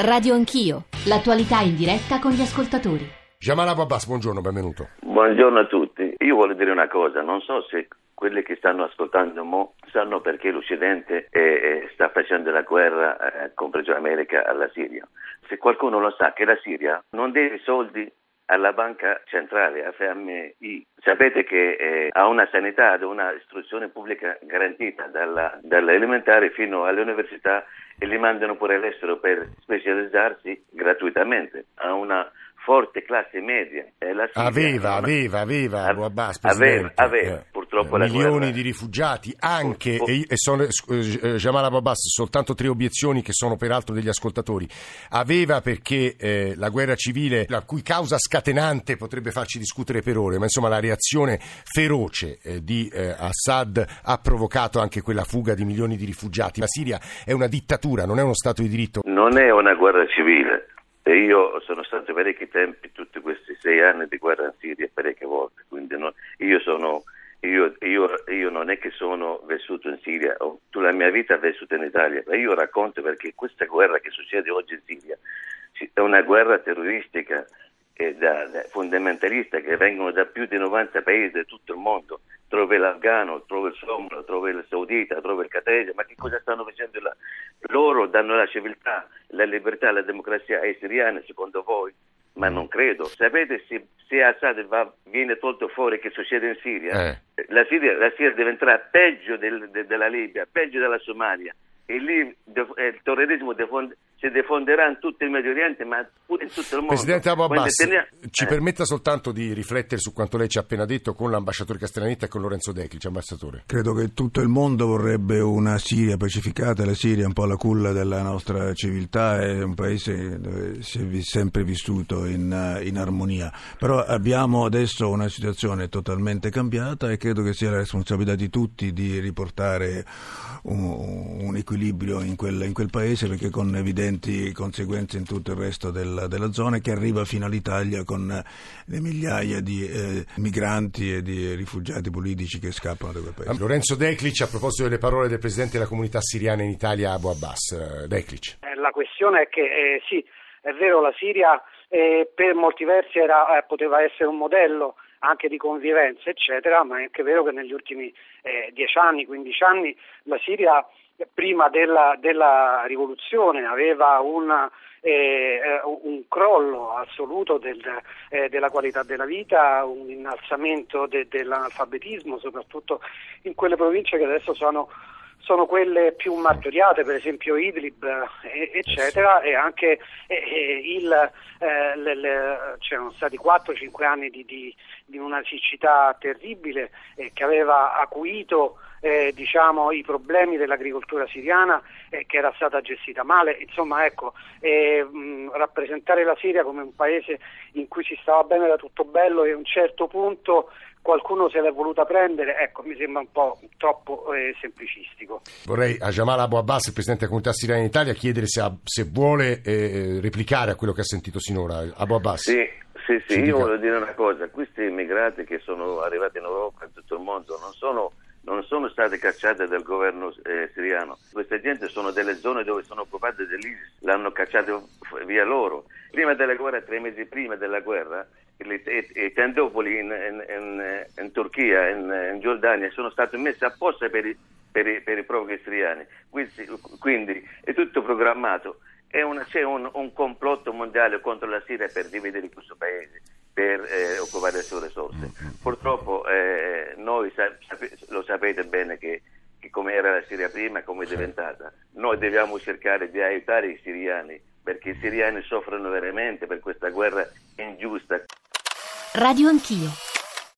Radio Anch'io, l'attualità in diretta con gli ascoltatori. Jamal Abu Abbas, buongiorno, benvenuto. Buongiorno a tutti. Io voglio dire una cosa, non so se quelli che stanno ascoltando mo sanno perché l'Occidente eh, eh, sta facendo la guerra, eh, compreso l'America, alla Siria. Se qualcuno lo sa che la Siria non deve soldi alla banca centrale, a FMI. Sapete che eh, ha una sanità, ha una istruzione pubblica garantita dalla, dall'elementare fino all'università e li mandano pure all'estero per specializzarsi gratuitamente. Ha una forte classe media. aveva, aveva, aveva, aveva, aveva, purtroppo eh, milioni guerra... di rifugiati, anche, e, e sono, eh, Jamal Abu Abbas, soltanto tre obiezioni che sono peraltro degli ascoltatori. Aveva perché eh, la guerra civile, la cui causa scatenante potrebbe farci discutere per ore, ma insomma la reazione feroce eh, di eh, Assad ha provocato anche quella fuga di milioni di rifugiati. La Siria è una dittatura, non è uno Stato di diritto. Non è una guerra civile e io sono stato parecchi tempi, tutti questi sei anni di guerra in Siria, parecchie volte, quindi no, io, sono, io, io, io, non è che sono vissuto in Siria, ho tutta la mia vita vissuta in Italia, ma io racconto perché questa guerra che succede oggi in Siria è una guerra terroristica e da, da fondamentalista che vengono da più di 90 paesi di tutto il mondo trova l'afgano, trova il somalo, trova il saudita, trova il catese, ma che cosa stanno facendo là? Loro danno la civiltà, la libertà, la democrazia ai siriani, secondo voi? Ma non credo. Sapete se, se Assad va, viene tolto fuori che succede in Siria? Eh. La, Siria la Siria diventerà peggio del, de, della Libia, peggio della Somalia e lì il terrorismo si diffonderà in tutto il Medio Oriente, ma pure in tutto il mondo. Presidente Abu Abbas, tenia... ci eh. permetta soltanto di riflettere su quanto lei ci ha appena detto con l'ambasciatore Castellanetta e con Lorenzo Declic, ambasciatore. Credo che tutto il mondo vorrebbe una Siria pacificata, la Siria è un po' la culla della nostra civiltà, è un paese dove si è sempre vissuto in, in armonia, però abbiamo adesso una situazione totalmente cambiata e credo che sia la responsabilità di tutti di riportare un, un equilibrio in quel, in quel, paese perché con evidenti conseguenze in tutto il resto del, della zona che arriva fino all'Italia con le migliaia di eh, migranti e di rifugiati politici che scappano da quel paese. Lorenzo Declic, a proposito delle parole del Presidente della comunità siriana in Italia, Abu Abbas. Eh, Declic. Eh, la questione è che eh, sì, è vero, la Siria eh, per molti versi era, poteva essere un modello anche di convivenza, eccetera, ma è anche vero che negli ultimi eh, 10 anni, 15 anni, la Siria prima della, della rivoluzione aveva una, eh, un crollo assoluto del, eh, della qualità della vita, un innalzamento de, dell'analfabetismo, soprattutto in quelle province che adesso sono sono quelle più martoriate, per esempio Idlib, eh, eccetera, e anche eh, il, eh, le, le, c'erano stati 4-5 anni di, di, di, una siccità terribile eh, che aveva acuito eh, diciamo, i problemi dell'agricoltura siriana eh, che era stata gestita male. Insomma, ecco, mh, rappresentare la Siria come un paese in cui si stava bene da tutto bello e a un certo punto qualcuno se l'è voluta prendere, ecco, mi sembra un po' troppo eh, semplicistico. Vorrei a Jamal Abu Abbas, il Presidente della Comunità Siriana in Italia, chiedere se, ha, se vuole eh, replicare a quello che ha sentito sinora. Abu Abbas. Sì, sì, sì io voglio dire una cosa, questi immigrati che sono arrivati in Europa e in tutto il mondo non sono non sono state cacciate dal governo eh, siriano. Queste gente sono delle zone dove sono occupate dall'ISIS, l'hanno cacciate via loro. Prima della guerra, tre mesi prima della guerra, i tendopoli in, in, in, in Turchia, in, Giordania, sono stati messi apposta per i, per i, per i profughi siriani. Quindi, quindi, è tutto programmato. Una, c'è un, un, complotto mondiale contro la Siria per dividere questo paese, per eh, occupare le sue risorse. Purtroppo eh, noi sap- lo sapete bene che, che come era la Siria prima e come è diventata. Noi dobbiamo cercare di aiutare i siriani perché i siriani soffrono veramente per questa guerra ingiusta. Radio Anch'io